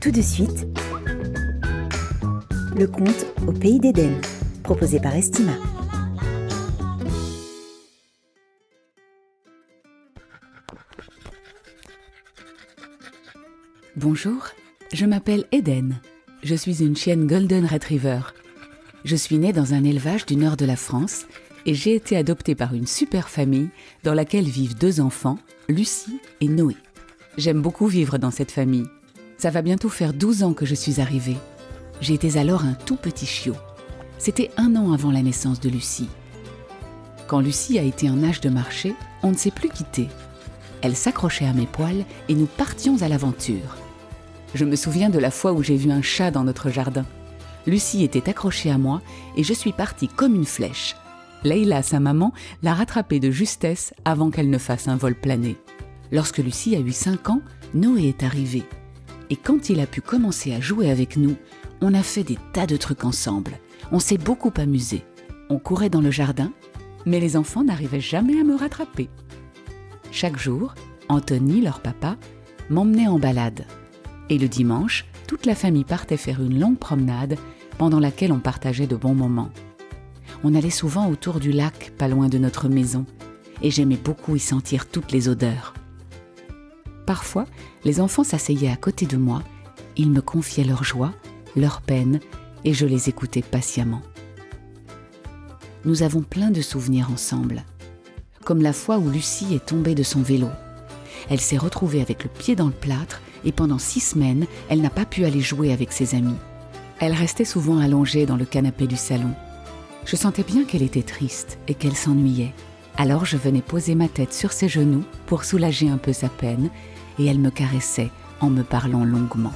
Tout de suite, le conte au pays d'Éden, proposé par Estima. Bonjour, je m'appelle Eden. Je suis une chienne Golden Retriever. Je suis née dans un élevage du nord de la France et j'ai été adoptée par une super famille dans laquelle vivent deux enfants, Lucie et Noé. J'aime beaucoup vivre dans cette famille. Ça va bientôt faire 12 ans que je suis arrivée. J'étais alors un tout petit chiot. C'était un an avant la naissance de Lucie. Quand Lucie a été en âge de marcher, on ne s'est plus quitté. Elle s'accrochait à mes poils et nous partions à l'aventure. Je me souviens de la fois où j'ai vu un chat dans notre jardin. Lucie était accrochée à moi et je suis partie comme une flèche. Leïla, sa maman, l'a rattrapée de justesse avant qu'elle ne fasse un vol plané. Lorsque Lucie a eu 5 ans, Noé est arrivé. Et quand il a pu commencer à jouer avec nous, on a fait des tas de trucs ensemble. On s'est beaucoup amusé. On courait dans le jardin, mais les enfants n'arrivaient jamais à me rattraper. Chaque jour, Anthony, leur papa, m'emmenait en balade. Et le dimanche, toute la famille partait faire une longue promenade pendant laquelle on partageait de bons moments. On allait souvent autour du lac, pas loin de notre maison, et j'aimais beaucoup y sentir toutes les odeurs. Parfois, les enfants s'asseyaient à côté de moi, ils me confiaient leur joie, leur peine, et je les écoutais patiemment. Nous avons plein de souvenirs ensemble, comme la fois où Lucie est tombée de son vélo. Elle s'est retrouvée avec le pied dans le plâtre et pendant six semaines, elle n'a pas pu aller jouer avec ses amis. Elle restait souvent allongée dans le canapé du salon. Je sentais bien qu'elle était triste et qu'elle s'ennuyait. Alors je venais poser ma tête sur ses genoux pour soulager un peu sa peine et elle me caressait en me parlant longuement.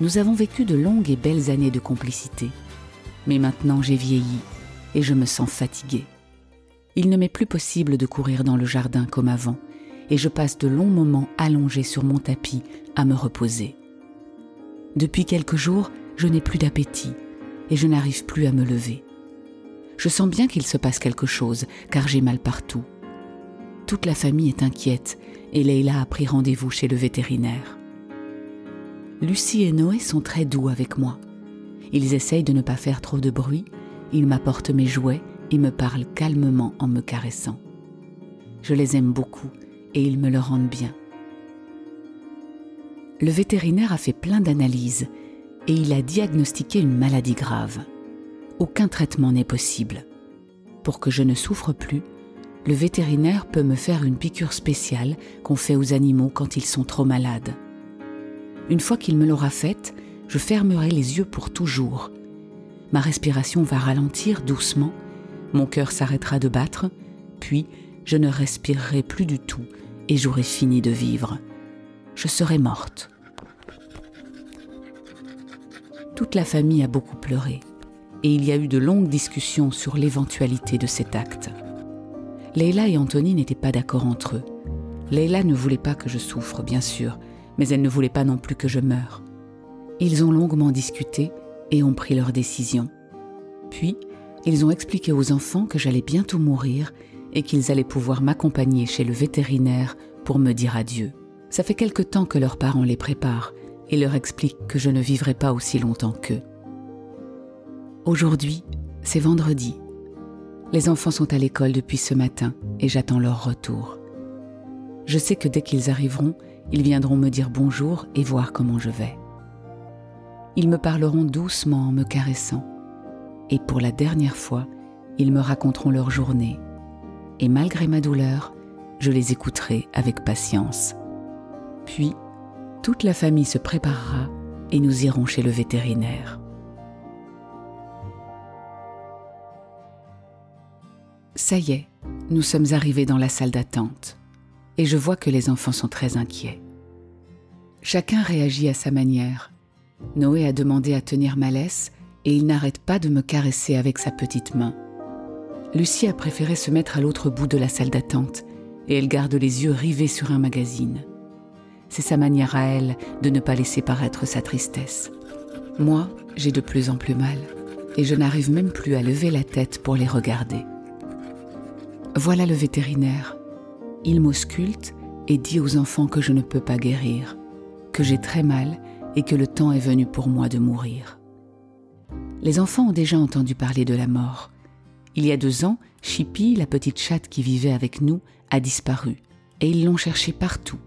Nous avons vécu de longues et belles années de complicité. Mais maintenant j'ai vieilli et je me sens fatiguée. Il ne m'est plus possible de courir dans le jardin comme avant et je passe de longs moments allongés sur mon tapis à me reposer. Depuis quelques jours, je n'ai plus d'appétit et je n'arrive plus à me lever. Je sens bien qu'il se passe quelque chose car j'ai mal partout. Toute la famille est inquiète et Leila a pris rendez-vous chez le vétérinaire. Lucie et Noé sont très doux avec moi. Ils essayent de ne pas faire trop de bruit, ils m'apportent mes jouets et me parlent calmement en me caressant. Je les aime beaucoup et ils me le rendent bien. Le vétérinaire a fait plein d'analyses et il a diagnostiqué une maladie grave. Aucun traitement n'est possible. Pour que je ne souffre plus, le vétérinaire peut me faire une piqûre spéciale qu'on fait aux animaux quand ils sont trop malades. Une fois qu'il me l'aura faite, je fermerai les yeux pour toujours. Ma respiration va ralentir doucement, mon cœur s'arrêtera de battre, puis je ne respirerai plus du tout et j'aurai fini de vivre. Je serai morte. Toute la famille a beaucoup pleuré et il y a eu de longues discussions sur l'éventualité de cet acte. Leila et Anthony n'étaient pas d'accord entre eux. Leila ne voulait pas que je souffre, bien sûr, mais elle ne voulait pas non plus que je meure. Ils ont longuement discuté et ont pris leur décision. Puis, ils ont expliqué aux enfants que j'allais bientôt mourir et qu'ils allaient pouvoir m'accompagner chez le vétérinaire pour me dire adieu. Ça fait quelque temps que leurs parents les préparent et leur expliquent que je ne vivrai pas aussi longtemps qu'eux. Aujourd'hui, c'est vendredi. Les enfants sont à l'école depuis ce matin et j'attends leur retour. Je sais que dès qu'ils arriveront, ils viendront me dire bonjour et voir comment je vais. Ils me parleront doucement en me caressant. Et pour la dernière fois, ils me raconteront leur journée et malgré ma douleur, je les écouterai avec patience. Puis, toute la famille se préparera et nous irons chez le vétérinaire. Ça y est, nous sommes arrivés dans la salle d'attente et je vois que les enfants sont très inquiets. Chacun réagit à sa manière. Noé a demandé à tenir ma laisse et il n'arrête pas de me caresser avec sa petite main. Lucie a préféré se mettre à l'autre bout de la salle d'attente et elle garde les yeux rivés sur un magazine. C'est sa manière à elle de ne pas laisser paraître sa tristesse. Moi, j'ai de plus en plus mal et je n'arrive même plus à lever la tête pour les regarder. Voilà le vétérinaire. Il m'ausculte et dis aux enfants que je ne peux pas guérir, que j'ai très mal et que le temps est venu pour moi de mourir. Les enfants ont déjà entendu parler de la mort. Il y a deux ans, Chippy, la petite chatte qui vivait avec nous, a disparu, et ils l'ont cherchée partout.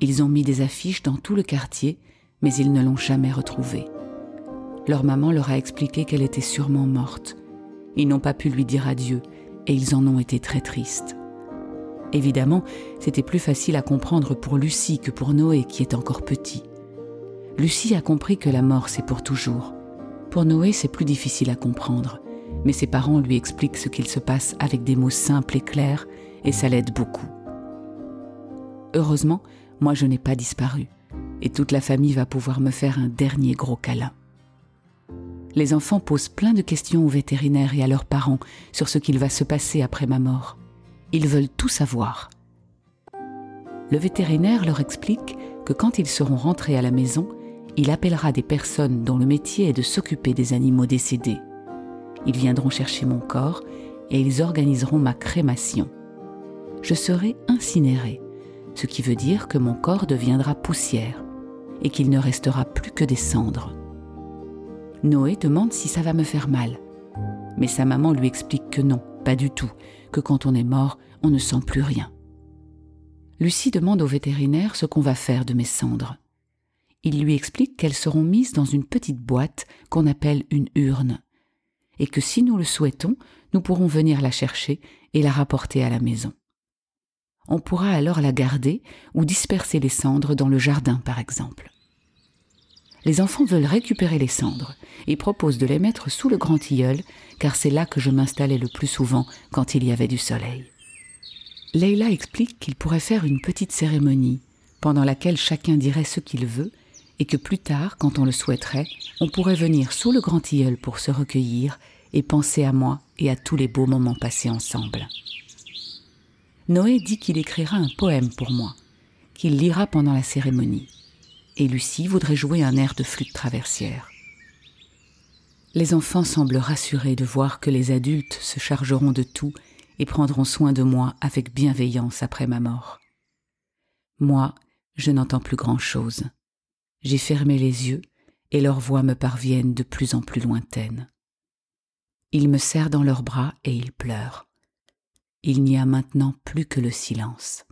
Ils ont mis des affiches dans tout le quartier, mais ils ne l'ont jamais retrouvée. Leur maman leur a expliqué qu'elle était sûrement morte. Ils n'ont pas pu lui dire adieu, et ils en ont été très tristes. Évidemment, c'était plus facile à comprendre pour Lucie que pour Noé qui est encore petit. Lucie a compris que la mort c'est pour toujours. Pour Noé c'est plus difficile à comprendre, mais ses parents lui expliquent ce qu'il se passe avec des mots simples et clairs et ça l'aide beaucoup. Heureusement, moi je n'ai pas disparu et toute la famille va pouvoir me faire un dernier gros câlin. Les enfants posent plein de questions aux vétérinaires et à leurs parents sur ce qu'il va se passer après ma mort. Ils veulent tout savoir. Le vétérinaire leur explique que quand ils seront rentrés à la maison, il appellera des personnes dont le métier est de s'occuper des animaux décédés. Ils viendront chercher mon corps et ils organiseront ma crémation. Je serai incinérée, ce qui veut dire que mon corps deviendra poussière et qu'il ne restera plus que des cendres. Noé demande si ça va me faire mal, mais sa maman lui explique que non, pas du tout, que quand on est mort, on ne sent plus rien. Lucie demande au vétérinaire ce qu'on va faire de mes cendres. Il lui explique qu'elles seront mises dans une petite boîte qu'on appelle une urne, et que si nous le souhaitons, nous pourrons venir la chercher et la rapporter à la maison. On pourra alors la garder ou disperser les cendres dans le jardin, par exemple. Les enfants veulent récupérer les cendres et proposent de les mettre sous le grand tilleul, car c'est là que je m'installais le plus souvent quand il y avait du soleil. Leila explique qu'il pourrait faire une petite cérémonie, pendant laquelle chacun dirait ce qu'il veut, et que plus tard, quand on le souhaiterait, on pourrait venir sous le grand tilleul pour se recueillir et penser à moi et à tous les beaux moments passés ensemble. Noé dit qu'il écrira un poème pour moi, qu'il lira pendant la cérémonie, et Lucie voudrait jouer un air de flûte traversière. Les enfants semblent rassurés de voir que les adultes se chargeront de tout et prendront soin de moi avec bienveillance après ma mort. Moi, je n'entends plus grand-chose. J'ai fermé les yeux et leurs voix me parviennent de plus en plus lointaines. Ils me serrent dans leurs bras et ils pleurent. Il n'y a maintenant plus que le silence.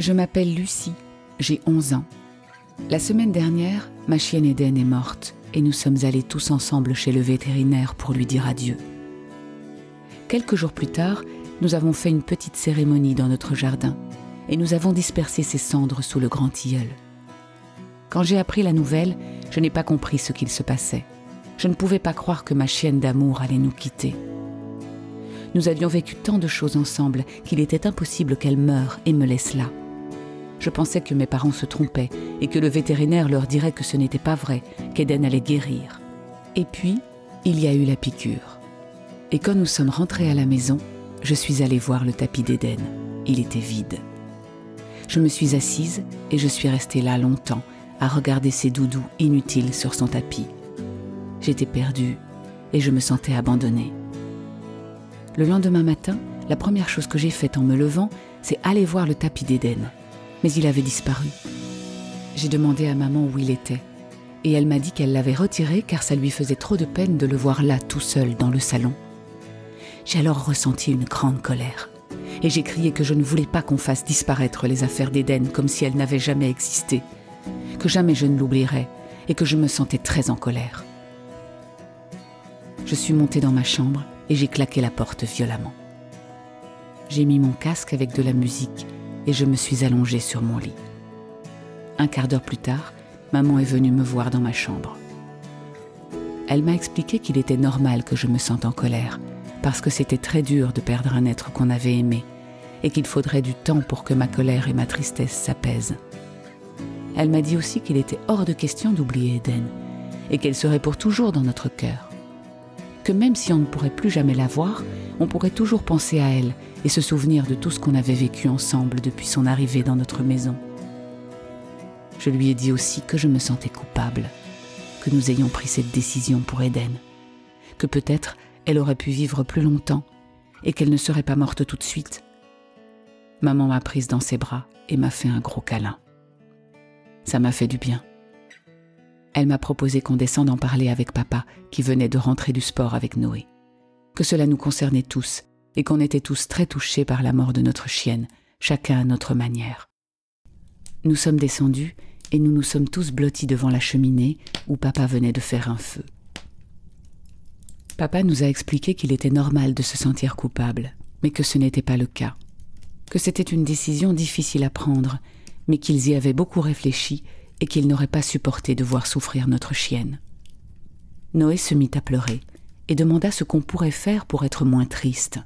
Je m'appelle Lucie, j'ai 11 ans la semaine dernière, ma chienne Eden est morte et nous sommes allés tous ensemble chez le vétérinaire pour lui dire adieu. Quelques jours plus tard, nous avons fait une petite cérémonie dans notre jardin et nous avons dispersé ses cendres sous le grand tilleul. Quand j'ai appris la nouvelle, je n'ai pas compris ce qu'il se passait. Je ne pouvais pas croire que ma chienne d'amour allait nous quitter. Nous avions vécu tant de choses ensemble qu'il était impossible qu'elle meure et me laisse là. Je pensais que mes parents se trompaient et que le vétérinaire leur dirait que ce n'était pas vrai, qu'Eden allait guérir. Et puis, il y a eu la piqûre. Et quand nous sommes rentrés à la maison, je suis allée voir le tapis d'Eden. Il était vide. Je me suis assise et je suis restée là longtemps à regarder ses doudous inutiles sur son tapis. J'étais perdue et je me sentais abandonnée. Le lendemain matin, la première chose que j'ai faite en me levant, c'est aller voir le tapis d'Eden mais il avait disparu. J'ai demandé à maman où il était, et elle m'a dit qu'elle l'avait retiré car ça lui faisait trop de peine de le voir là tout seul dans le salon. J'ai alors ressenti une grande colère, et j'ai crié que je ne voulais pas qu'on fasse disparaître les affaires d'Éden comme si elles n'avaient jamais existé, que jamais je ne l'oublierais, et que je me sentais très en colère. Je suis montée dans ma chambre et j'ai claqué la porte violemment. J'ai mis mon casque avec de la musique et je me suis allongée sur mon lit. Un quart d'heure plus tard, maman est venue me voir dans ma chambre. Elle m'a expliqué qu'il était normal que je me sente en colère, parce que c'était très dur de perdre un être qu'on avait aimé, et qu'il faudrait du temps pour que ma colère et ma tristesse s'apaisent. Elle m'a dit aussi qu'il était hors de question d'oublier Eden, et qu'elle serait pour toujours dans notre cœur. Que même si on ne pourrait plus jamais la voir, on pourrait toujours penser à elle et se souvenir de tout ce qu'on avait vécu ensemble depuis son arrivée dans notre maison. Je lui ai dit aussi que je me sentais coupable, que nous ayons pris cette décision pour Eden, que peut-être elle aurait pu vivre plus longtemps et qu'elle ne serait pas morte tout de suite. Maman m'a prise dans ses bras et m'a fait un gros câlin. Ça m'a fait du bien. Elle m'a proposé qu'on descende en parler avec papa, qui venait de rentrer du sport avec Noé. Que cela nous concernait tous, et qu'on était tous très touchés par la mort de notre chienne, chacun à notre manière. Nous sommes descendus et nous nous sommes tous blottis devant la cheminée où papa venait de faire un feu. Papa nous a expliqué qu'il était normal de se sentir coupable, mais que ce n'était pas le cas, que c'était une décision difficile à prendre, mais qu'ils y avaient beaucoup réfléchi et qu'ils n'auraient pas supporté de voir souffrir notre chienne. Noé se mit à pleurer et demanda ce qu'on pourrait faire pour être moins triste.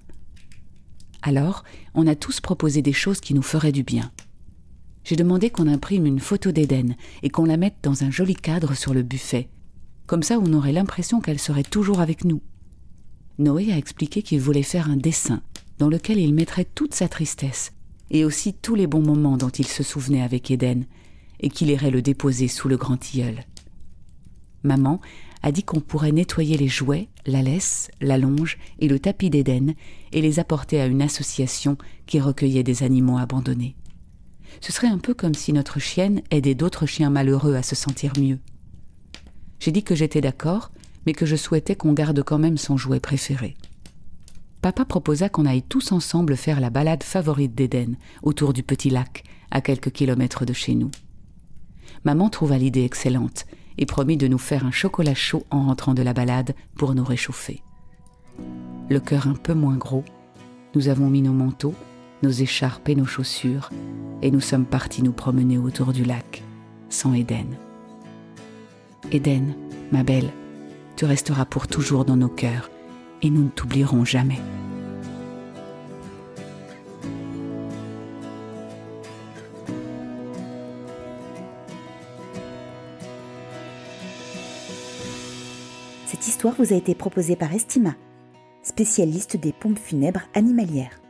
Alors, on a tous proposé des choses qui nous feraient du bien. J'ai demandé qu'on imprime une photo d'Éden et qu'on la mette dans un joli cadre sur le buffet. Comme ça, on aurait l'impression qu'elle serait toujours avec nous. Noé a expliqué qu'il voulait faire un dessin dans lequel il mettrait toute sa tristesse et aussi tous les bons moments dont il se souvenait avec Éden et qu'il irait le déposer sous le grand tilleul. Maman a dit qu'on pourrait nettoyer les jouets, la laisse, la longe et le tapis d'Éden et les apporter à une association qui recueillait des animaux abandonnés. Ce serait un peu comme si notre chienne aidait d'autres chiens malheureux à se sentir mieux. J'ai dit que j'étais d'accord, mais que je souhaitais qu'on garde quand même son jouet préféré. Papa proposa qu'on aille tous ensemble faire la balade favorite d'Éden, autour du petit lac, à quelques kilomètres de chez nous. Maman trouva l'idée excellente et promit de nous faire un chocolat chaud en rentrant de la balade pour nous réchauffer. Le cœur un peu moins gros, nous avons mis nos manteaux, nos écharpes et nos chaussures, et nous sommes partis nous promener autour du lac, sans Éden. Éden, ma belle, tu resteras pour toujours dans nos cœurs, et nous ne t'oublierons jamais. Cette histoire vous a été proposée par Estima, spécialiste des pompes funèbres animalières.